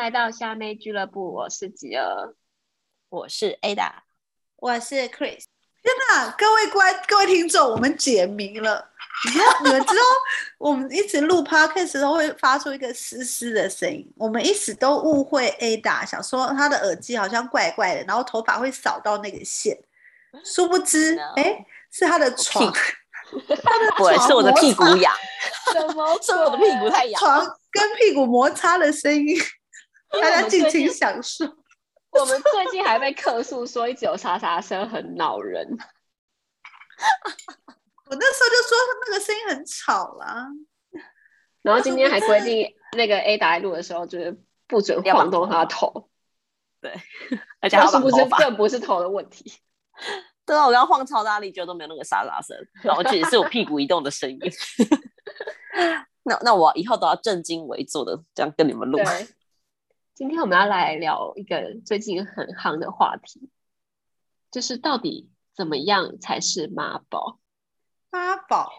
来到虾妹俱乐部，我是吉儿，我是 Ada，我是 Chris。天哪，各位观各位听众，我们解谜了。你知道你们知道我们一直录 Podcast 的时候会发出一个嘶嘶的声音，我们一直都误会 Ada，想说她的耳机好像怪怪的，然后头发会扫到那个线，殊不知，哎是她的床，他的 床是我的屁股痒，什么？是我的屁股太痒，床跟屁股摩擦的声音，大家尽情享受。我们最近还被客诉说一直有沙沙声，很恼人。我那时候就说那个声音很吵啦，然后今天还规定那个 A 打录的时候就是不准晃动他的头。对，而且他是不是这不是头的问题？对啊，我刚刚晃超大力，就都没有那个沙沙声，然后只是我屁股移动的声音。那那我以后都要正襟危坐的这样跟你们录。今天我们要来聊一个最近很夯的话题，就是到底怎么样才是妈宝？妈宝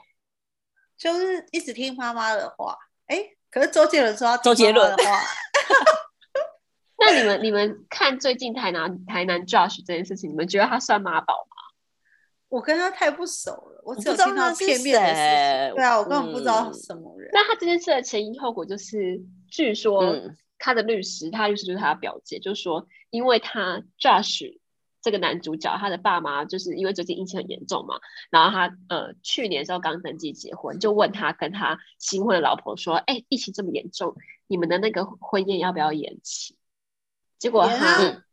就是一直听妈妈的话。哎，可是周杰伦说要周杰伦的话。那你们你们看最近台南台南 Josh 这件事情，你们觉得他算妈宝吗？我跟他太不熟了，我只有听到片面的事情。对啊，我根本不知道什么人。嗯、那他这件事的前因后果就是，据说。嗯他的律师，他律师就是他的表姐，就说，因为他 Josh 这个男主角，他的爸妈就是因为最近疫情很严重嘛，然后他呃去年的时候刚登记结婚，就问他跟他新婚的老婆说，哎，疫情这么严重，你们的那个婚宴要不要延期？结果他.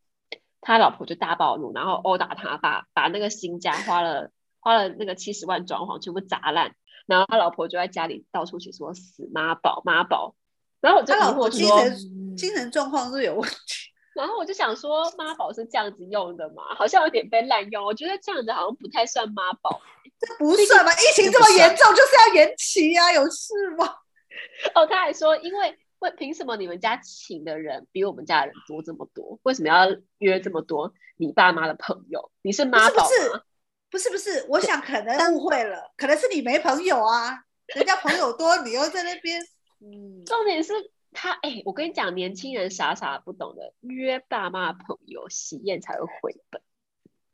他老婆就大暴怒，然后殴打他，把把那个新家花了花了那个七十万装潢全部砸烂，然后他老婆就在家里到处写说死妈宝妈宝。然后我就疑惑说，精神精神状况是有问题。然后我就想说，妈宝是这样子用的吗？好像有点被滥用。我觉得这样子好像不太算妈宝。这不算吧？疫情这么严重，就是要延期呀、啊？有事吗？哦，他还说，因为为凭什么你们家请的人比我们家人多这么多？为什么要约这么多你爸妈的朋友？你是妈宝吗？不是不是，我想可能误会了，可能是你没朋友啊，人家朋友多，你又在那边。嗯，重点是他哎、欸，我跟你讲，年轻人傻傻不懂的，约爸妈朋友喜宴才会回本。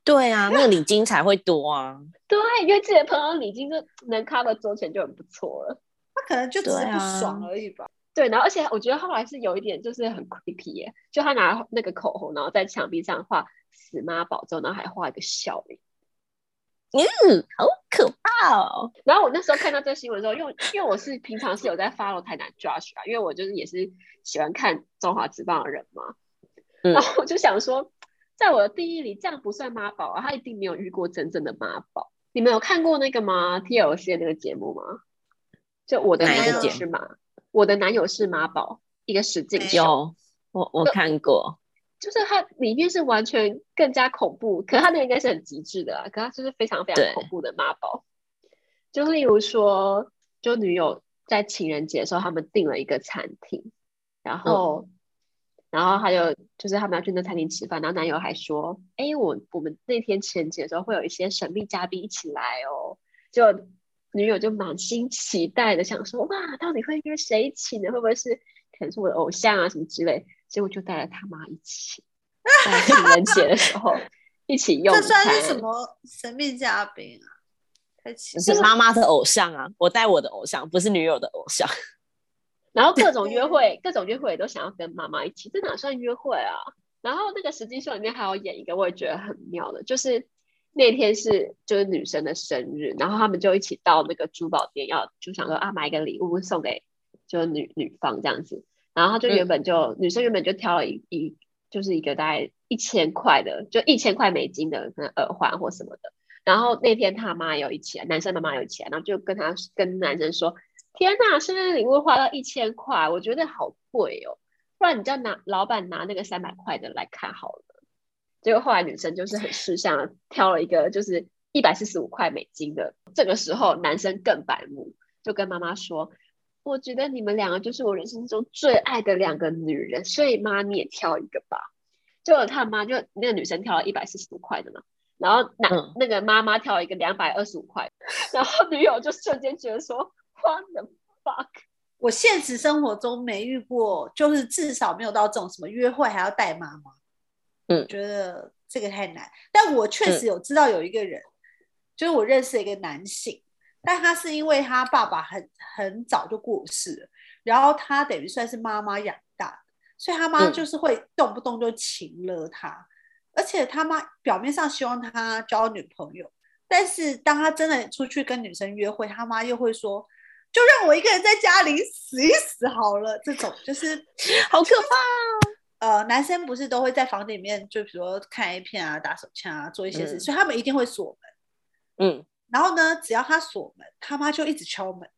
对啊，那个礼金才会多啊。对，约自己的朋友礼金就能 cover 桌钱就很不错了。他可能就只是不爽而已吧。对，然后而且我觉得后来是有一点就是很 creepy 耶，就他拿那个口红，然后在墙壁上画死妈宝之后，然后还画一个笑脸。嗯，好可怕哦！然后我那时候看到这个新闻的时候，因为因为我是平常是有在 follow 台南 Josh 啊，因为我就是也是喜欢看中华职棒的人嘛。嗯、然后我就想说，在我的定义里，这样不算妈宝啊，他一定没有遇过真正的妈宝。你们有看过那个吗？TLC 的那个节目吗？就我的男友是妈，我的男友是妈宝，一个实境秀。有，我我看过。就是它里面是完全更加恐怖，可是它那个应该是很极致的啊，可是它就是非常非常恐怖的妈宝。就例如说，就女友在情人节的时候，他们订了一个餐厅，然后，嗯、然后他就就是他们要去那餐厅吃饭，然后男友还说：“哎，我我们那天情人节的时候会有一些神秘嘉宾一起来哦。”就女友就满心期待的想说：“哇，到底会约谁一起呢？会不会是可能是我的偶像啊什么之类？”结果就带了他妈一起，在情人节的时候 一起用餐。这算是什么神秘嘉宾啊？是妈妈的偶像啊！我带我的偶像，不是女友的偶像。然后各种约会，各种约会都想要跟妈妈一起，这哪算约会啊？然后那个实际秀里面还有演一个，我也觉得很妙的，就是那天是就是女生的生日，然后他们就一起到那个珠宝店，要就想说啊买一个礼物送给就女女方这样子。然后他就原本就、嗯、女生原本就挑了一一就是一个大概一千块的，就一千块美金的可能耳环或什么的。然后那天他妈有一起来，男生妈妈有一起来，然后就跟他跟男生说：“天哪，生日礼物花到一千块，我觉得好贵哦，不然你叫拿老板拿那个三百块的来看好了。”结果后来女生就是很识相的挑了一个就是一百四十五块美金的。这个时候男生更白目，就跟妈妈说。我觉得你们两个就是我人生中最爱的两个女人，所以妈你也挑一个吧。就他妈就那个女生挑了一百四十五块的嘛，然后男、嗯、那个妈妈挑了一个两百二十五块，然后女友就瞬间觉得说 What the fuck，我现实生活中没遇过，就是至少没有到这种什么约会还要带妈妈。嗯，觉得这个太难。但我确实有知道有一个人，嗯、就是我认识一个男性，但他是因为他爸爸很很早就过世了，然后他等于算是妈妈养大，所以他妈就是会动不动就情了他，嗯、而且他妈表面上希望他交女朋友，但是当他真的出去跟女生约会，他妈又会说。就让我一个人在家里死一死好了，这种就是 好可怕啊。呃，男生不是都会在房间里面，就比如说看 A 片啊、打手枪啊、做一些事，嗯、所以他们一定会锁门。嗯，然后呢，只要他锁门，他妈就一直敲门，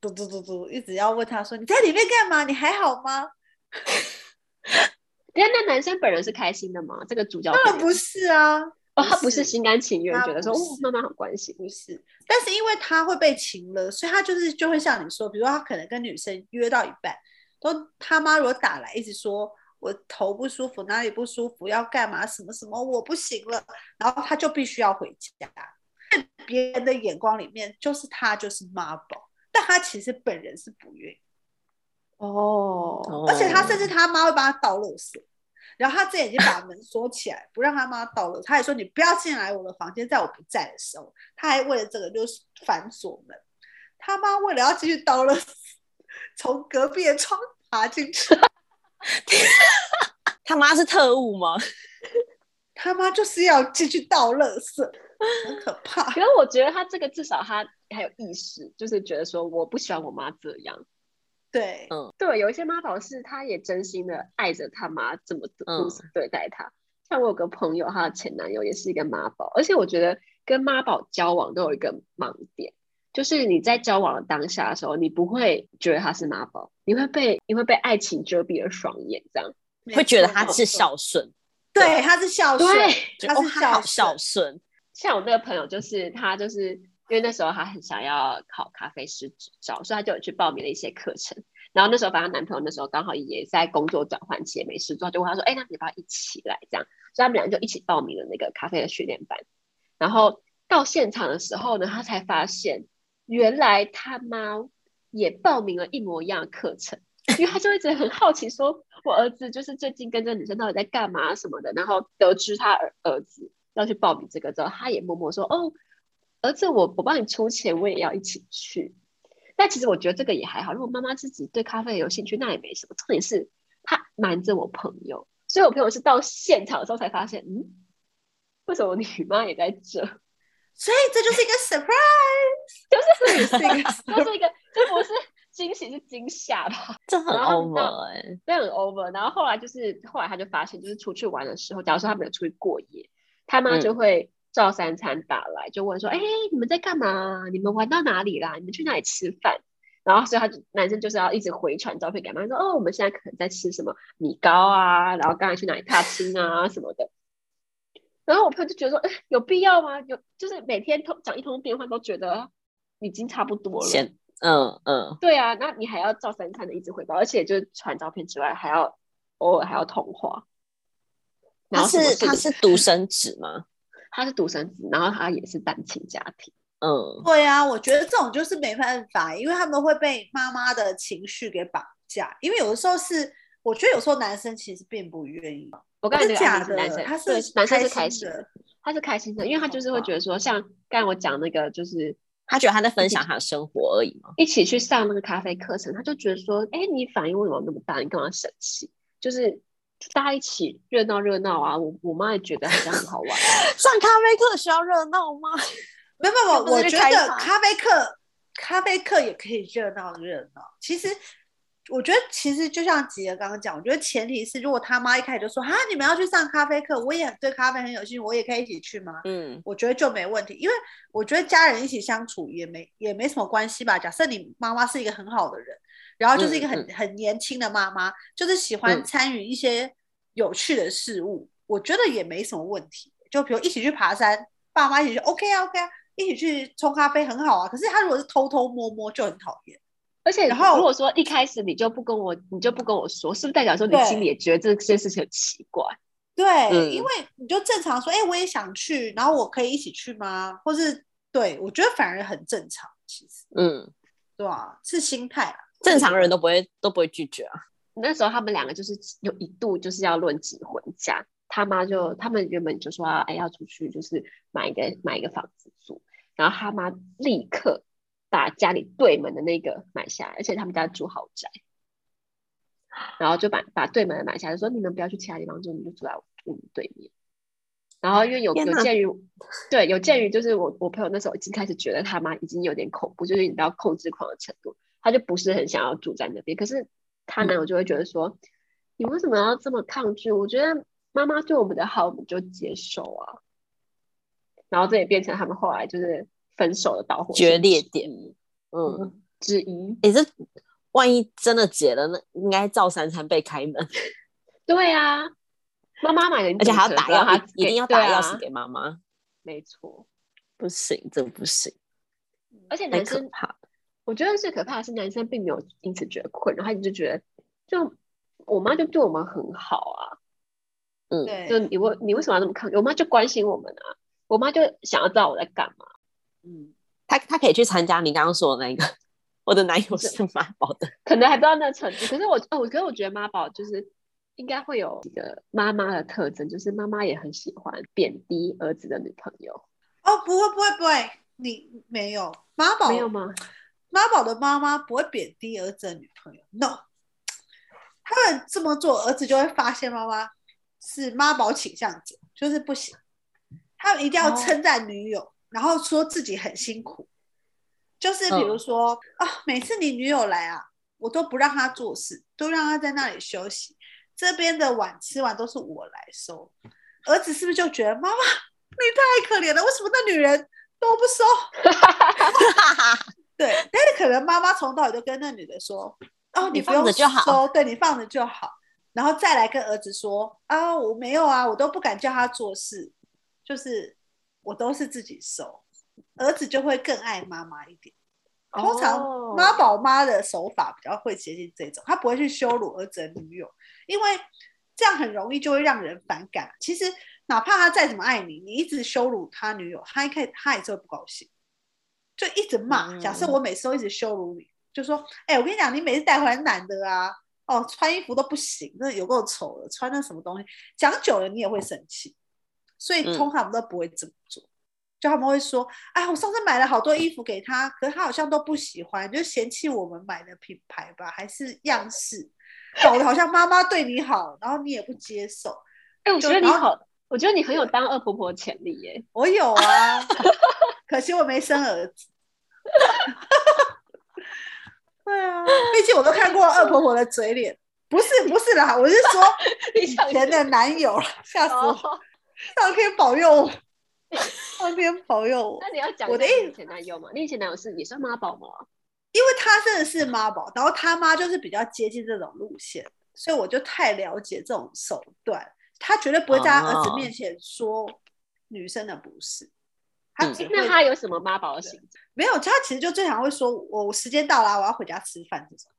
嘟嘟嘟嘟，一直要问他说：“你在里面干嘛？你还好吗？” 因为那男生本人是开心的吗？这个主角当然不是啊。哦，他不是心甘情愿，觉得说哦，妈妈好关心，不是。但是因为他会被情了，所以他就是就会像你说，比如说他可能跟女生约到一半，都他妈如果打来，一直说我头不舒服，哪里不舒服，要干嘛，什么什么，我不行了，然后他就必须要回家。在别人的眼光里面，就是他就是妈宝，但他其实本人是不愿意。哦，而且他甚至他妈会帮他倒垃圾。然后他自己已经把门锁起来，不让他妈倒了。他还说：“你不要进来我的房间，在我不在的时候。”他还为了这个就是反锁门。他妈为了要继续倒了，从隔壁的窗爬进去。他妈是特务吗？他妈就是要继续倒垃圾，很可怕。可是我觉得他这个至少他还有意识，就是觉得说我不喜欢我妈这样。对，嗯，对，有一些妈宝是他也真心的爱着他妈，这么如此对待他。嗯、像我有个朋友，她的前男友也是一个妈宝，而且我觉得跟妈宝交往都有一个盲点，就是你在交往的当下的时候，你不会觉得他是妈宝，你会被你会被爱情遮蔽了双眼，这样会觉得他是孝顺，对，他是孝顺，对他是孝。孝顺。像我那个朋友，就是他就是。因为那时候她很想要考咖啡师执照，所以她就有去报名了一些课程。然后那时候，反正男朋友那时候刚好也在工作转换期，也没事做，就问他说：“哎，那你要不要一起来？”这样，所以他们俩就一起报名了那个咖啡的训练班。然后到现场的时候呢，他才发现原来他妈也报名了一模一样的课程，因为他就一直很好奇，说我儿子就是最近跟这女生到底在干嘛什么的。然后得知他儿儿子要去报名这个之后，他也默默说：“哦。”儿子，我我帮你出钱，我也要一起去。但其实我觉得这个也还好。如果妈妈自己对咖啡有兴趣，那也没什么。重点是她瞒着我朋友，所以我朋友是到现场的时候才发现，嗯，为什么你妈也在这？所以这就是一个 surprise，就是是一个，就是一个，这不是惊喜，是惊吓吧？这很 over 哎、欸，这很 over。然后后来就是后来他就发现，就是出去玩的时候，假如说他没有出去过夜，他妈就会、嗯。照三餐打来，就问说：“哎、欸，你们在干嘛？你们玩到哪里啦？你们去哪里吃饭？”然后所以他就男生就是要一直回传照片给妈妈说：“哦，我们现在可能在吃什么米糕啊，然后刚才去哪里踏青啊什么的。”然后我朋友就觉得说：“哎、欸，有必要吗？有就是每天通讲一通电话都觉得已经差不多了。”嗯嗯，对啊，那你还要照三餐的一直回报，而且就是传照片之外，还要偶尔还要通话。他是他是独生子吗？他是独生子，然后他也是单亲家庭。嗯，对啊，我觉得这种就是没办法，因为他们会被妈妈的情绪给绑架。因为有的时候是，我觉得有时候男生其实并不愿意。我刚才是假的，男生他是男生是开心的，他是开心的，因为他就是会觉得说，像刚才我讲那个，就是他觉得他在分享他的生活而已嘛。一起去上那个咖啡课程，他就觉得说，哎，你反应为什么那么大？你干嘛生气？就是。大家一起热闹热闹啊！我我妈也觉得好像很好玩。上咖啡课需要热闹吗？没 有没有，我觉得咖啡课咖啡课也可以热闹热闹。其实我觉得，其实就像吉儿刚刚讲，我觉得前提是，如果他妈一开始就说啊，你们要去上咖啡课，我也对咖啡很有兴趣，我也可以一起去吗？嗯，我觉得就没问题，因为我觉得家人一起相处也没也没什么关系吧。假设你妈妈是一个很好的人。然后就是一个很、嗯、很年轻的妈妈，就是喜欢参与一些有趣的事物，嗯、我觉得也没什么问题。就比如一起去爬山，爸妈一起去，OK 啊 OK 啊，一起去冲咖啡很好啊。可是他如果是偷偷摸摸，就很讨厌。而且然后如果说一开始你就不跟我，你就不跟我说，是不是代表说你心里也觉得这件事情很奇怪？对，嗯、因为你就正常说，哎，我也想去，然后我可以一起去吗？或是对我觉得反而很正常，其实，嗯，对吧？是心态啊。正常人都不会都不会拒绝啊。那时候他们两个就是有一度就是要论及婚嫁，他妈就他们原本就说哎要出去就是买一个买一个房子住，然后他妈立刻把家里对门的那个买下来，而且他们家住豪宅，然后就把把对门的买下来，说你们不要去其他地方住，你就住在我们对面。然后因为有有鉴于对有鉴于就是我我朋友那时候已经开始觉得他妈已经有点恐怖，就是你知道控制狂的程度，他就不是很想要住在那边，可是。他男友就会觉得说：“嗯、你为什么要这么抗拒？我觉得妈妈对我们的好，我们就接受啊。”然后这也变成他们后来就是分手的导火决裂点，嗯，之一。也是万一真的结了，那应该照三餐被开门。对啊，妈妈买的，而且还要打钥匙，一定要打钥匙给妈妈。没错，不行，这不行。而且男生怕。我觉得最可怕的是，男生并没有因此觉得困扰，他就觉得，就我妈就对我们很好啊，嗯，对，就你为你为什么要那么抗拒？我妈就关心我们啊，我妈就想要知道我在干嘛，嗯，他他可以去参加你刚刚说的那个，我的男友是妈宝的，可能还不到那程度，可是我哦，我可是我觉得妈宝就是应该会有一个妈妈的特征，就是妈妈也很喜欢贬低儿子的女朋友。哦，不会不会不会，你没有妈宝没有吗？妈宝的妈妈不会贬低儿子的女朋友，no，他们这么做，儿子就会发现妈妈是妈宝倾向者，就是不行。他们一定要称赞女友，哦、然后说自己很辛苦，就是比如说啊、每次你女友来啊，我都不让她做事，都让她在那里休息，这边的碗吃完都是我来收。儿子是不是就觉得妈妈你太可怜了？为什么那女人都不收？对，但是可能妈妈从头就跟那女的说：“哦，你不用收，就好，对，你放着就好。”然后再来跟儿子说：“啊，我没有啊，我都不敢叫他做事，就是我都是自己收。”儿子就会更爱妈妈一点。通常妈宝妈的手法比较会接近这种，他不会去羞辱儿子的女友，因为这样很容易就会让人反感。其实哪怕他再怎么爱你，你一直羞辱他女友，他可以他也是会不高兴。就一直骂，假设我每次都一直羞辱你，嗯、就说，哎、欸，我跟你讲，你每次带回来男的啊，哦，穿衣服都不行，那有够丑的，穿那什么东西，讲久了你也会生气，所以通常都不会这么做，嗯、就他们会说，哎，我上次买了好多衣服给他，可是他好像都不喜欢，就嫌弃我们买的品牌吧，还是样式，搞得好像妈妈对你好，然后你也不接受。哎、欸，我觉得你好，我觉得你很有当恶婆婆的潜力耶。我有啊，可惜我没生儿子。对啊，毕竟我都看过恶婆婆的嘴脸，不是不是啦，我是说 以前的男友，吓死我！上天保佑我，上天保佑我。那你要讲我的以前男友吗？你以前男友是也算妈宝吗？因为他真的是妈宝，然后他妈就是比较接近这种路线，所以我就太了解这种手段，他绝对不会在他儿子面前说女生的不是。他那他有什么妈宝的行为？没有，他其实就最常会说：“我时间到了，我要回家吃饭。”这种。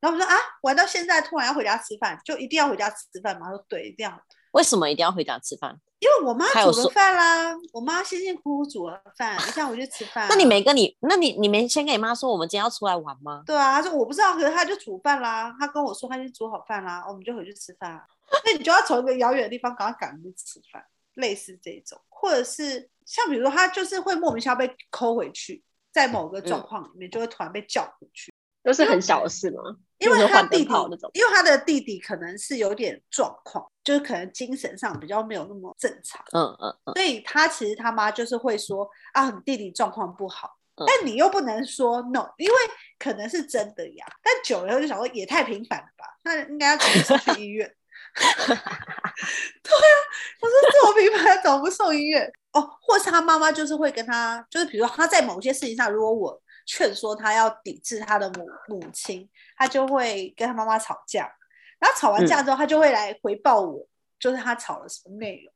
然后我说：“啊，玩到现在突然要回家吃饭，就一定要回家吃饭吗？”他说：“对，一定要。”为什么一定要回家吃饭？因为我妈煮了饭啦，我妈辛辛苦苦煮了饭，你想回去吃饭啊。那你没跟你，那你你没先跟你妈说我们今天要出来玩吗？对啊，他说我不知道，可是他就煮饭啦。他跟我说他已经煮好饭啦，我们就回去吃饭。那你就要从一个遥远的地方赶快赶回去吃饭，类似这种，或者是。像比如说，他就是会莫名其妙被抠回去，在某个状况里面就会突然被叫回去，都是很小的事吗？因为他弟弟那种，因为他的弟弟可能是有点状况，就是可能精神上比较没有那么正常。嗯嗯嗯。所以他其实他妈就是会说啊，你弟弟状况不好，但你又不能说 no，因为可能是真的呀。但久了以后就想说也太频繁了吧，那应该要去医院。对啊，我说这么频繁，怎么不送医院？哦，或是他妈妈就是会跟他，就是比如说他在某些事情上，如果我劝说他要抵制他的母母亲，他就会跟他妈妈吵架。然后吵完架之后，他就会来回报我，就是他吵了什么内容。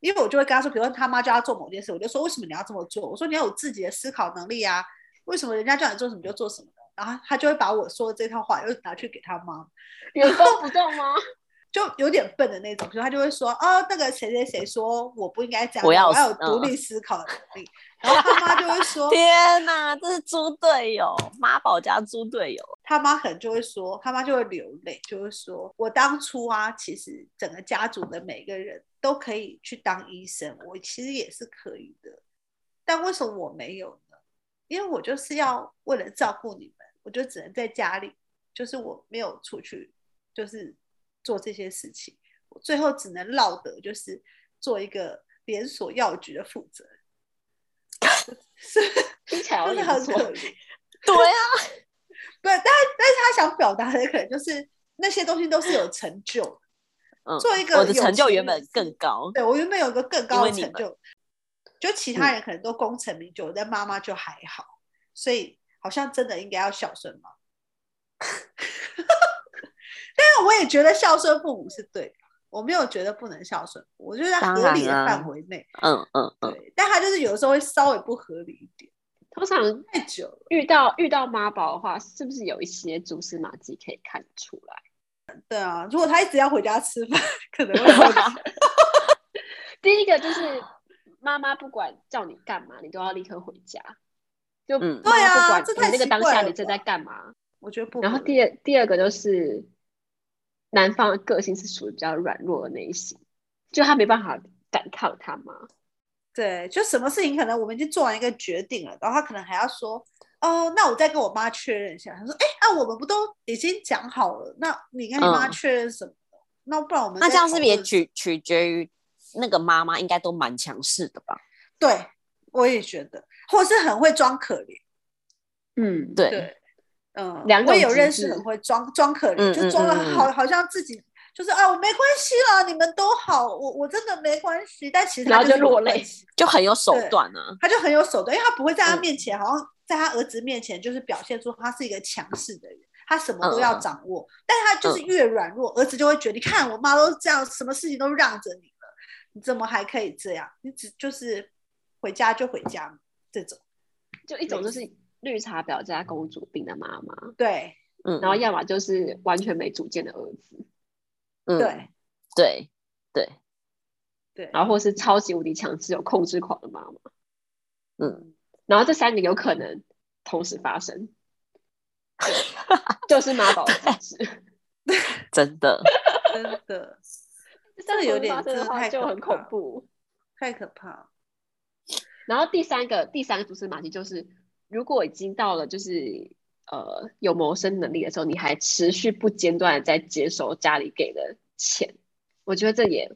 因为我就会跟他说，比如说他妈叫他做某件事，我就说为什么你要这么做？我说你要有自己的思考能力啊，为什么人家叫你做什么就做什么的？然后他就会把我说的这套话又拿去给他妈，原封不动吗？就有点笨的那种，所以他就会说：“哦，那个谁谁谁说我不应该这样，我要我要有独立思考的能力。嗯”然后他妈就会说：“天哪，这是猪队友，妈宝加猪队友。”他妈可能就会说，他妈就会流泪，就会说：“我当初啊，其实整个家族的每个人都可以去当医生，我其实也是可以的，但为什么我没有呢？因为我就是要为了照顾你们，我就只能在家里，就是我没有出去，就是。”做这些事情，我最后只能落得就是做一个连锁药局的负责人，是 听起来真的很可怜。对啊，对，但但是他想表达的可能就是那些东西都是有成就的。嗯，做一个我的成就原本更高，对我原本有一个更高的成就，就其他人可能都功成名就，嗯、但妈妈就还好，所以好像真的应该要孝顺嘛。但是我也觉得孝顺父母是对的，我没有觉得不能孝顺，我觉得在合理的范围内。嗯嗯嗯。对，但他就是有的时候会稍微不合理一点。通常太久了，遇到遇到妈宝的话，是不是有一些蛛丝马迹可以看出来？对啊，如果他一直要回家吃饭，可能会。第一个就是妈妈不管叫你干嘛，你都要立刻回家。就对啊不管你那个当下你正在干嘛，我觉得不。然后第二第二个就是。男方的个性是属于比较软弱的那一型，就他没办法反抗他妈。对，就什么事情可能我们已经做完一个决定了，然后他可能还要说：“哦，那我再跟我妈确认一下。”他说：“哎，那我们不都已经讲好了？那你跟你妈确认什么？嗯、那不然我们……那这样是不是也取取决于那个妈妈应该都蛮强势的吧？”对，我也觉得，或是很会装可怜。嗯，对。对嗯，两个我也有认识很会装装可怜，嗯、就装的好，好像自己就是啊，我没关系啦，你们都好，我我真的没关系。但其实他就落泪，就很有手段啊。他就很有手段，因为他不会在他面前，嗯、好像在他儿子面前就是表现出他是一个强势的人，他什么都要掌握。嗯、但是他就是越软弱，嗯、儿子就会觉得，你看我妈都这样，什么事情都让着你了，你怎么还可以这样？你只就是回家就回家这种，就一种就是。绿茶婊加公主病的妈妈，对，嗯，然后要么就是完全没主见的儿子，嗯，对，对，对，对，然后或是超级无敌强势有控制狂的妈妈，嗯，然后这三个有可能同时发生，就是妈宝的体质，真的，真的，这个有点真的太就很恐怖，太可怕。然后第三个第三个蛛丝马迹就是。如果已经到了就是呃有谋生能力的时候，你还持续不间断的在接收家里给的钱，我觉得这也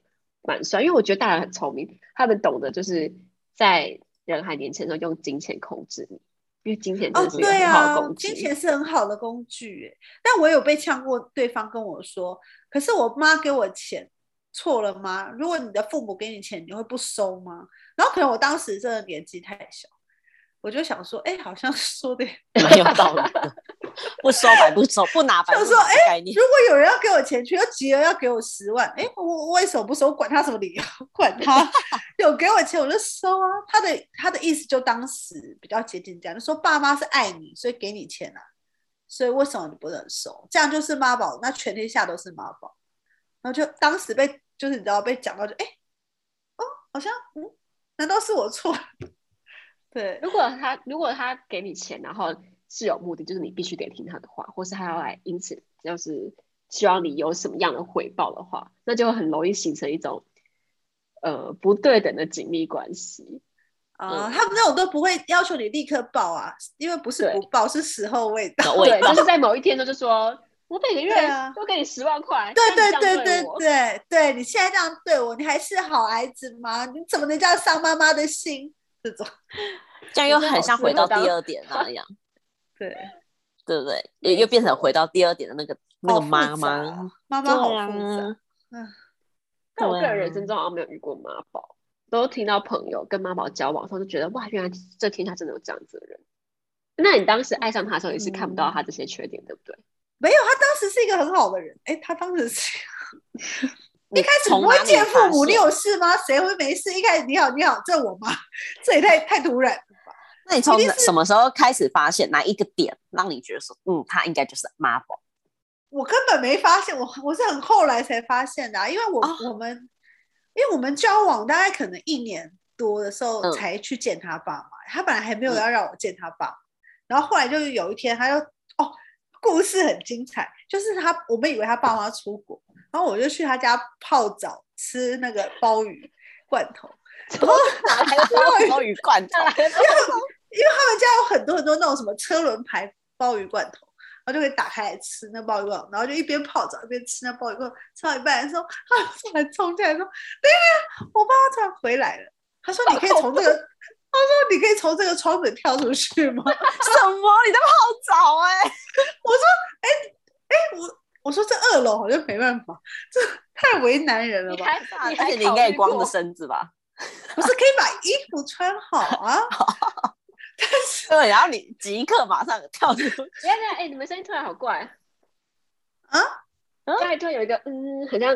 蛮帅，因为我觉得大人很聪明，他们懂得就是在人还年轻的时候用金钱控制你，因为金钱真的是很好的工具。哦，对啊，金钱是很好的工具，但我有被呛过，对方跟我说，可是我妈给我钱错了吗？如果你的父母给你钱，你会不收吗？然后可能我当时真的年纪太小。我就想说，哎、欸，好像说的 蛮有道理的，不收白不收，不拿白不拿。就说，哎、欸，如果有人要给我钱，却又急了要给我十万，哎、欸，我我为什么不收？我管他什么理由，管他 有给我钱我就收啊。他的他的意思就当时比较接近这样，就说爸妈是爱你，所以给你钱啊，所以为什么你不能收？这样就是妈宝，那全天下都是妈宝。然后就当时被就是你知道被讲到就哎、欸，哦，好像嗯，难道是我错？对，如果他如果他给你钱，然后是有目的，就是你必须得听他的话，或是他要来，因此就是希望你有什么样的回报的话，那就很容易形成一种呃不对等的紧密关系啊。呃、他们那种都不会要求你立刻报啊，因为不是不报，是时候未到。对，就是 在某一天呢，就是说我每个月都给你十万块。对对对对对对，对，你现在这样对我，你还是好孩子吗？你怎么能这样伤妈妈的心？这种，这样又很像回到第二点那样，对，对不对？也又变成回到第二点的那个那个妈妈，妈妈好复杂。嗯，但我个人人生中好像没有遇过妈宝，都听到朋友跟妈宝交往的时候，就觉得哇，原来这天下真的有这样子的人。那你当时爱上他的时候，也是看不到他这些缺点，对不对？没有，他当时是一个很好的人。哎，他当时是。一开始不会见父母，你有事吗？谁会没事？一开始你好，你好，这我妈？这也太太突然了吧？那你从什么时候开始发现哪一个点让你觉得说，嗯，他应该就是妈宝？我根本没发现，我我是很后来才发现的、啊，因为我、哦、我们因为我们交往大概可能一年多的时候才去见他爸妈，嗯、他本来还没有要让我见他爸，嗯、然后后来就有一天他就哦，故事很精彩，就是他我们以为他爸妈出国，然后我就去他家泡澡吃那个鲍鱼罐头，然后哪来的鲍鱼罐头？因为因为他们家有很多很多那种什么车轮牌鲍鱼罐头。然后就可以打开来吃那鲍鱼罐，然后就一边泡澡一边吃那鲍鱼罐。吃到一半的时候，他突然冲进来说：“对呀，我爸爸突然回来了。”他说：“你可以从这个，他说你可以从这个窗子跳出去吗？”什么？你在泡澡？哎，我说：“哎哎，我我说这二楼好像没办法，这太为难人了吧？而且你应该也光着身子吧？不是可以把衣服穿好啊？”但 是对，然后你即刻马上跳出去。哎呀，哎，你们声音突然好怪啊！刚才突然有一个嗯，好像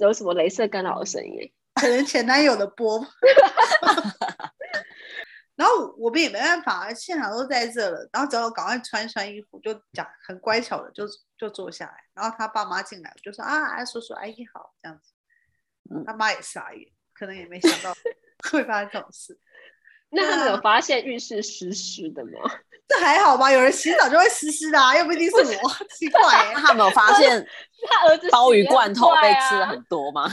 有什么镭射干扰的声音，可能前男友的波。然后我们也没办法，现场都在这了，然后只要赶快穿穿衣服，就讲很乖巧的就就坐下来。然后他爸妈进来，就说啊，叔叔阿姨好，这样子。他妈也傻眼，可能也没想到 会发生这种事。那他们有发现浴室湿湿的吗？这还好吧，有人洗澡就会湿湿的啊，又不一定是我，奇怪。他们有发现他儿子鲍鱼罐头被吃了很多吗？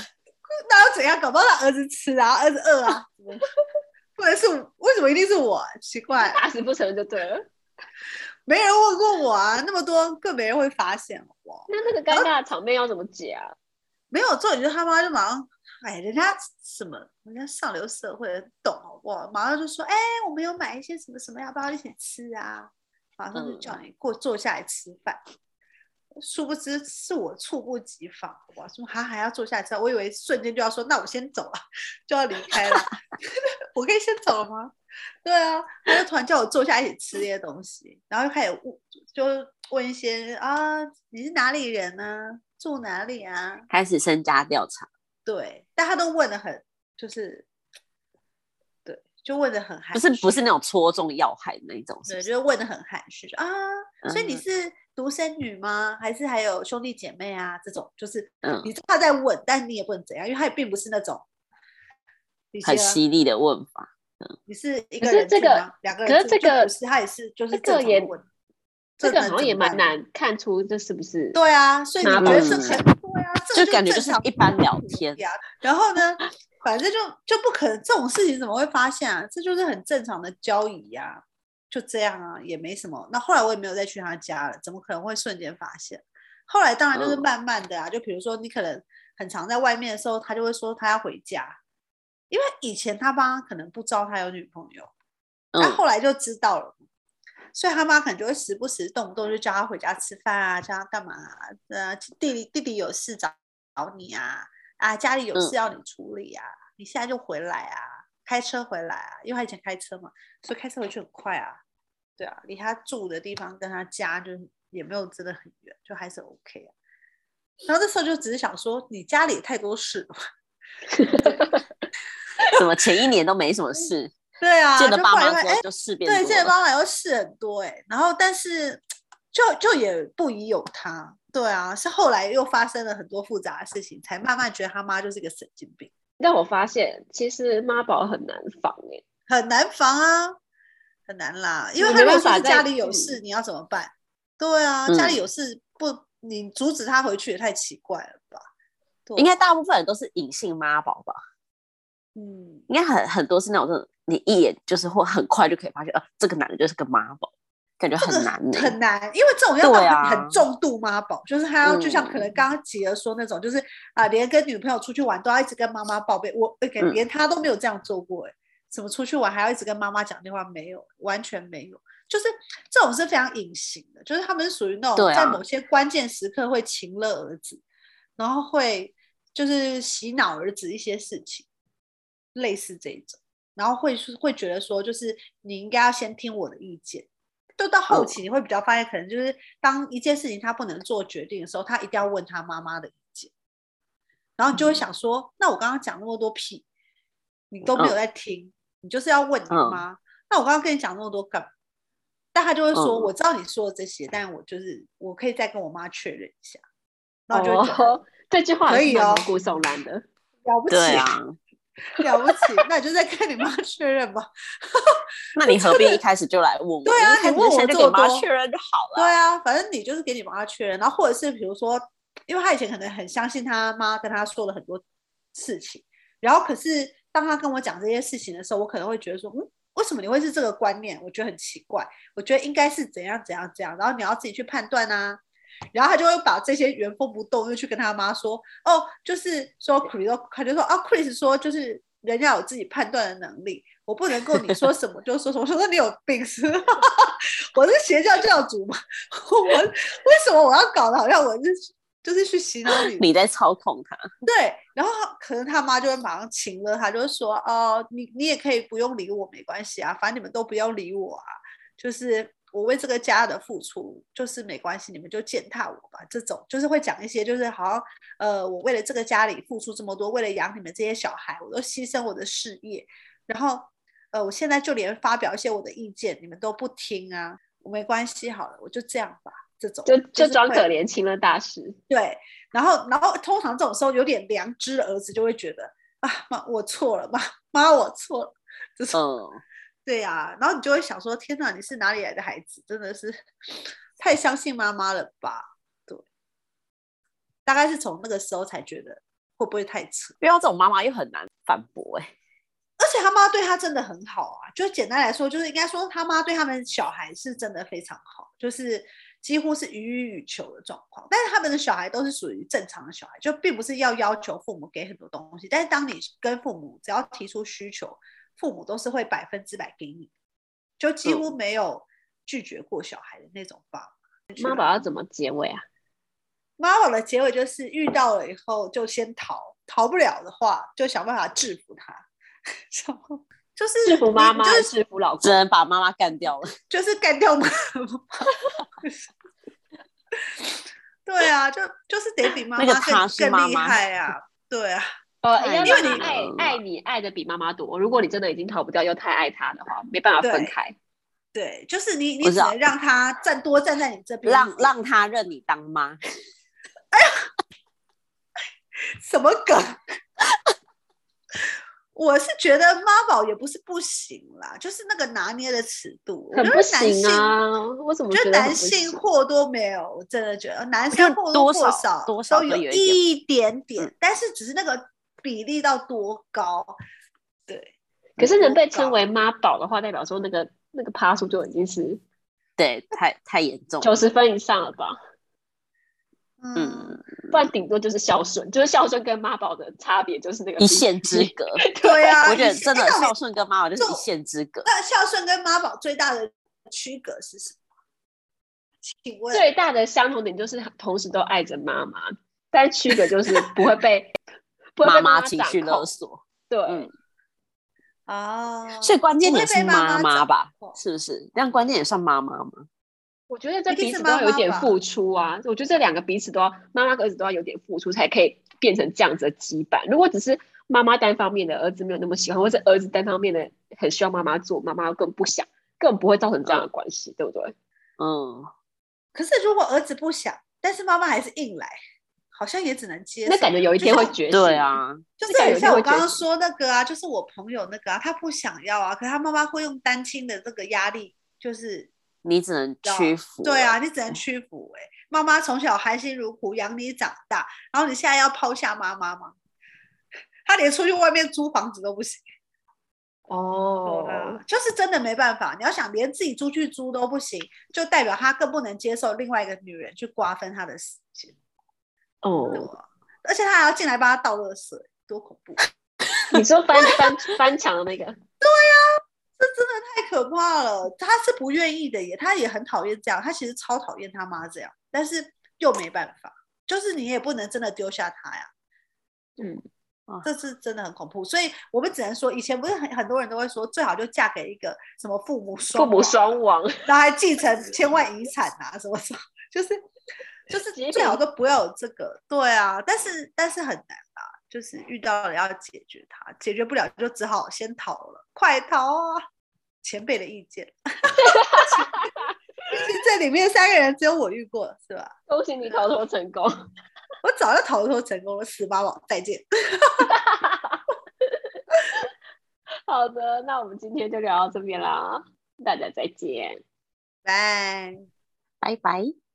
那又怎样？搞不好他儿子吃啊，儿子饿啊，不能是为什么一定是我？奇怪，打死不承认就对了。没人问过我啊，那么多更没人会发现我。那那个尴尬的场面要怎么解啊？没有做，你就他妈就马上。哎，人家什么？人家上流社会懂好不好？马上就说：“哎，我们有买一些什么什么，要不要一起吃啊？”马上就叫你过坐下来吃饭。嗯、殊不知是我猝不及防，哇！说他还要坐下来吃，我以为瞬间就要说：“那我先走了，就要离开了。”我可以先走了吗？对啊，他就突然叫我坐下一起吃这些东西，然后就开始问，就问一些啊，你是哪里人呢、啊？住哪里啊？开始身家调查。对，但他都问的很，就是，对，就问的很含，不是不是那种戳中要害的那一种是不是？对，就是问的很含蓄啊。所以你是独生女吗？还是还有兄弟姐妹啊？这种就是，嗯，你他在问，但你也不能怎样，因为他也并不是那种很犀利的问法。嗯，你是一个人这个两个人，可是这个是他也是就是这个也这个好像也蛮难看出这是不是？对啊，所以你觉得是很。就感觉就是一般聊天，然后呢，反正就就不可能这种事情怎么会发现啊？这就是很正常的交易呀、啊，就这样啊，也没什么。那后来我也没有再去他家了，怎么可能会瞬间发现？后来当然就是慢慢的啊，嗯、就比如说你可能很常在外面的时候，他就会说他要回家，因为以前他爸可能不知道他有女朋友，那、嗯、后来就知道了。所以他妈可能就会时不时动不动就叫他回家吃饭啊，叫他干嘛啊？呃，弟弟弟弟有事找找你啊，啊，家里有事要你处理啊，嗯、你现在就回来啊，开车回来啊，因为他以前开车嘛，所以开车回去很快啊。对啊，离他住的地方跟他家就也没有真的很远，就还是 OK 啊。然后这时候就只是想说，你家里也太多事了，怎么前一年都没什么事？对啊，见了爸妈之后就事变多了。对，见了爸妈以后事很多哎，然后但是就就也不宜有他。对啊，是后来又发生了很多复杂的事情，才慢慢觉得他妈就是一个神经病。但我发现其实妈宝很难防哎，很难防啊，很难啦，因为他如果说是家里有事，你要怎么办？对啊，家里有事不，你阻止他回去也太奇怪了吧？应该大部分人都是隐性妈宝吧？嗯，应该很很多是那种。你一眼就是会很快就可以发现，啊，这个男的就是个妈宝，感觉很难，很难，因为这种要到很重度妈宝，啊、就是他要就像可能刚刚吉儿说那种，嗯、就是啊，连跟女朋友出去玩都要一直跟妈妈报备，我连他都没有这样做过，哎，怎么出去玩还要一直跟妈妈讲电话？没有，完全没有，就是这种是非常隐形的，就是他们属于那种在某些关键时刻会情勒儿子，啊、然后会就是洗脑儿子一些事情，类似这种。然后会会觉得说，就是你应该要先听我的意见。都到后期你会比较发现，可能就是当一件事情他不能做决定的时候，他一定要问他妈妈的意见。然后你就会想说，嗯、那我刚刚讲那么多屁，你都没有在听，嗯、你就是要问你妈。嗯、那我刚刚跟你讲那么多干嘛？但他就会说：“嗯我知道你说的这些，但我就是我可以再跟我妈确认一下。”哦，这句话可以哦毛骨悚然的。了不起，啊，了不起，那你就再跟你妈确认吧。那你何必一开始就来问我？对啊你问我先就给妈确认就好了。对啊，反正你就是给你妈确认，然后或者是比如说，因为他以前可能很相信他妈跟他说了很多事情，然后可是当他跟我讲这些事情的时候，我可能会觉得说，嗯，为什么你会是这个观念？我觉得很奇怪，我觉得应该是怎样怎样怎样，然后你要自己去判断啊。然后他就会把这些原封不动又去跟他妈说，哦，就是说 Chris，他就说啊，Chris 说就是人家有自己判断的能力，我不能够你说什么就说什么，我说你有病是吗？我是邪教教主嘛，我为什么我要搞得好像我是就是去洗脑你？你在操控他。对，然后可能他妈就会马上请了他，就会说哦，你你也可以不用理我，没关系啊，反正你们都不要理我啊，就是。我为这个家的付出就是没关系，你们就践踏我吧。这种就是会讲一些，就是好像呃，我为了这个家里付出这么多，为了养你们这些小孩，我都牺牲我的事业。然后呃，我现在就连发表一些我的意见，你们都不听啊。我没关系，好了，我就这样吧。这种就就装可怜，亲了大师。对，然后然后通常这种时候有点良知的儿子就会觉得啊，妈，我错了，妈妈，我错了。这种。嗯。对呀、啊，然后你就会想说：天哪，你是哪里来的孩子？真的是太相信妈妈了吧？对，大概是从那个时候才觉得会不会太扯？遇到这种妈妈又很难反驳哎、欸，而且他妈对他真的很好啊。就简单来说，就是应该说他妈对他们小孩是真的非常好，就是几乎是予取予求的状况。但是他们的小孩都是属于正常的小孩，就并不是要要求父母给很多东西。但是当你跟父母只要提出需求，父母都是会百分之百给你，就几乎没有拒绝过小孩的那种爸妈。妈宝要怎么结尾啊？妈宝的结尾就是遇到了以后就先逃，逃不了的话就想办法制服他，就是制服妈妈，就是制服老公，只能把妈妈干掉了，就是干掉妈妈。对啊，就就是得比妈妈更更厉害啊！对啊。呃，因为你难爱爱你爱的比妈妈多，如果你真的已经逃不掉，又太爱他的话，没办法分开。对，就是你，你只能让他站多站在你这边，让让他认你当妈。哎呀，什么梗？我是觉得妈宝也不是不行啦，就是那个拿捏的尺度，很不行啊！我怎么觉得男性或多没有，我真的觉得男性或多或少多少都有一点点，但是只是那个比例到多高？对。可是能被称为妈宝的话，代表说那个那个趴数就已经是对太太严重，九十分以上了吧？嗯，不然顶多就是孝顺，就是孝顺跟妈宝的差别就是那个一线之隔。对啊，我觉得真的孝顺跟妈宝就是一线之隔。那孝顺跟妈宝最大的区隔是什么？请问最大的相同点就是同时都爱着妈妈，但区隔就是不会被妈妈情绪勒索。对，嗯，哦，所以关键也是妈妈吧？是不是？但关键也算妈妈吗？我觉得这彼此都要有点付出啊！我觉得这两个彼此都要，妈妈和儿子都要有点付出，才可以变成这样子的羁绊。如果只是妈妈单方面的，儿子没有那么喜欢，或者儿子单方面的很需要妈妈做，妈妈更不想，根本不会造成这样的关系，嗯、对不对？嗯。可是如果儿子不想，但是妈妈还是硬来，好像也只能接受。那感觉有一天会觉醒。对啊，就是很像我刚刚说那个啊，就是我朋友那个啊，他不想要啊，可是他妈妈会用单亲的这个压力，就是。你只能屈服，对啊，你只能屈服、欸。哎，妈妈从小含辛茹苦养你长大，然后你现在要抛下妈妈吗？他连出去外面租房子都不行。哦、oh.，就是真的没办法。你要想连自己出去租都不行，就代表他更不能接受另外一个女人去瓜分他的时间。哦、oh.，而且他还要进来帮他倒热水，多恐怖！你说翻 翻翻墙的那个？对呀、啊。这真的太可怕了，他是不愿意的耶，他也很讨厌这样，他其实超讨厌他妈这样，但是又没办法，就是你也不能真的丢下他呀，嗯，这是真的很恐怖，所以我们只能说，以前不是很很多人都会说，最好就嫁给一个什么父母双父母双亡，然后还继承千万遗产啊什么什么，就是就是最好都不要有这个，对啊，但是但是很难啊，就是遇到了要解决它，解决不了就只好先逃了。快逃啊！前辈的意见。这里面三个人只有我遇过，是吧？恭喜你逃脱成功！我早就逃脱成功了，十八宝，再见。好的，那我们今天就聊到这边啦，大家再见，拜拜拜。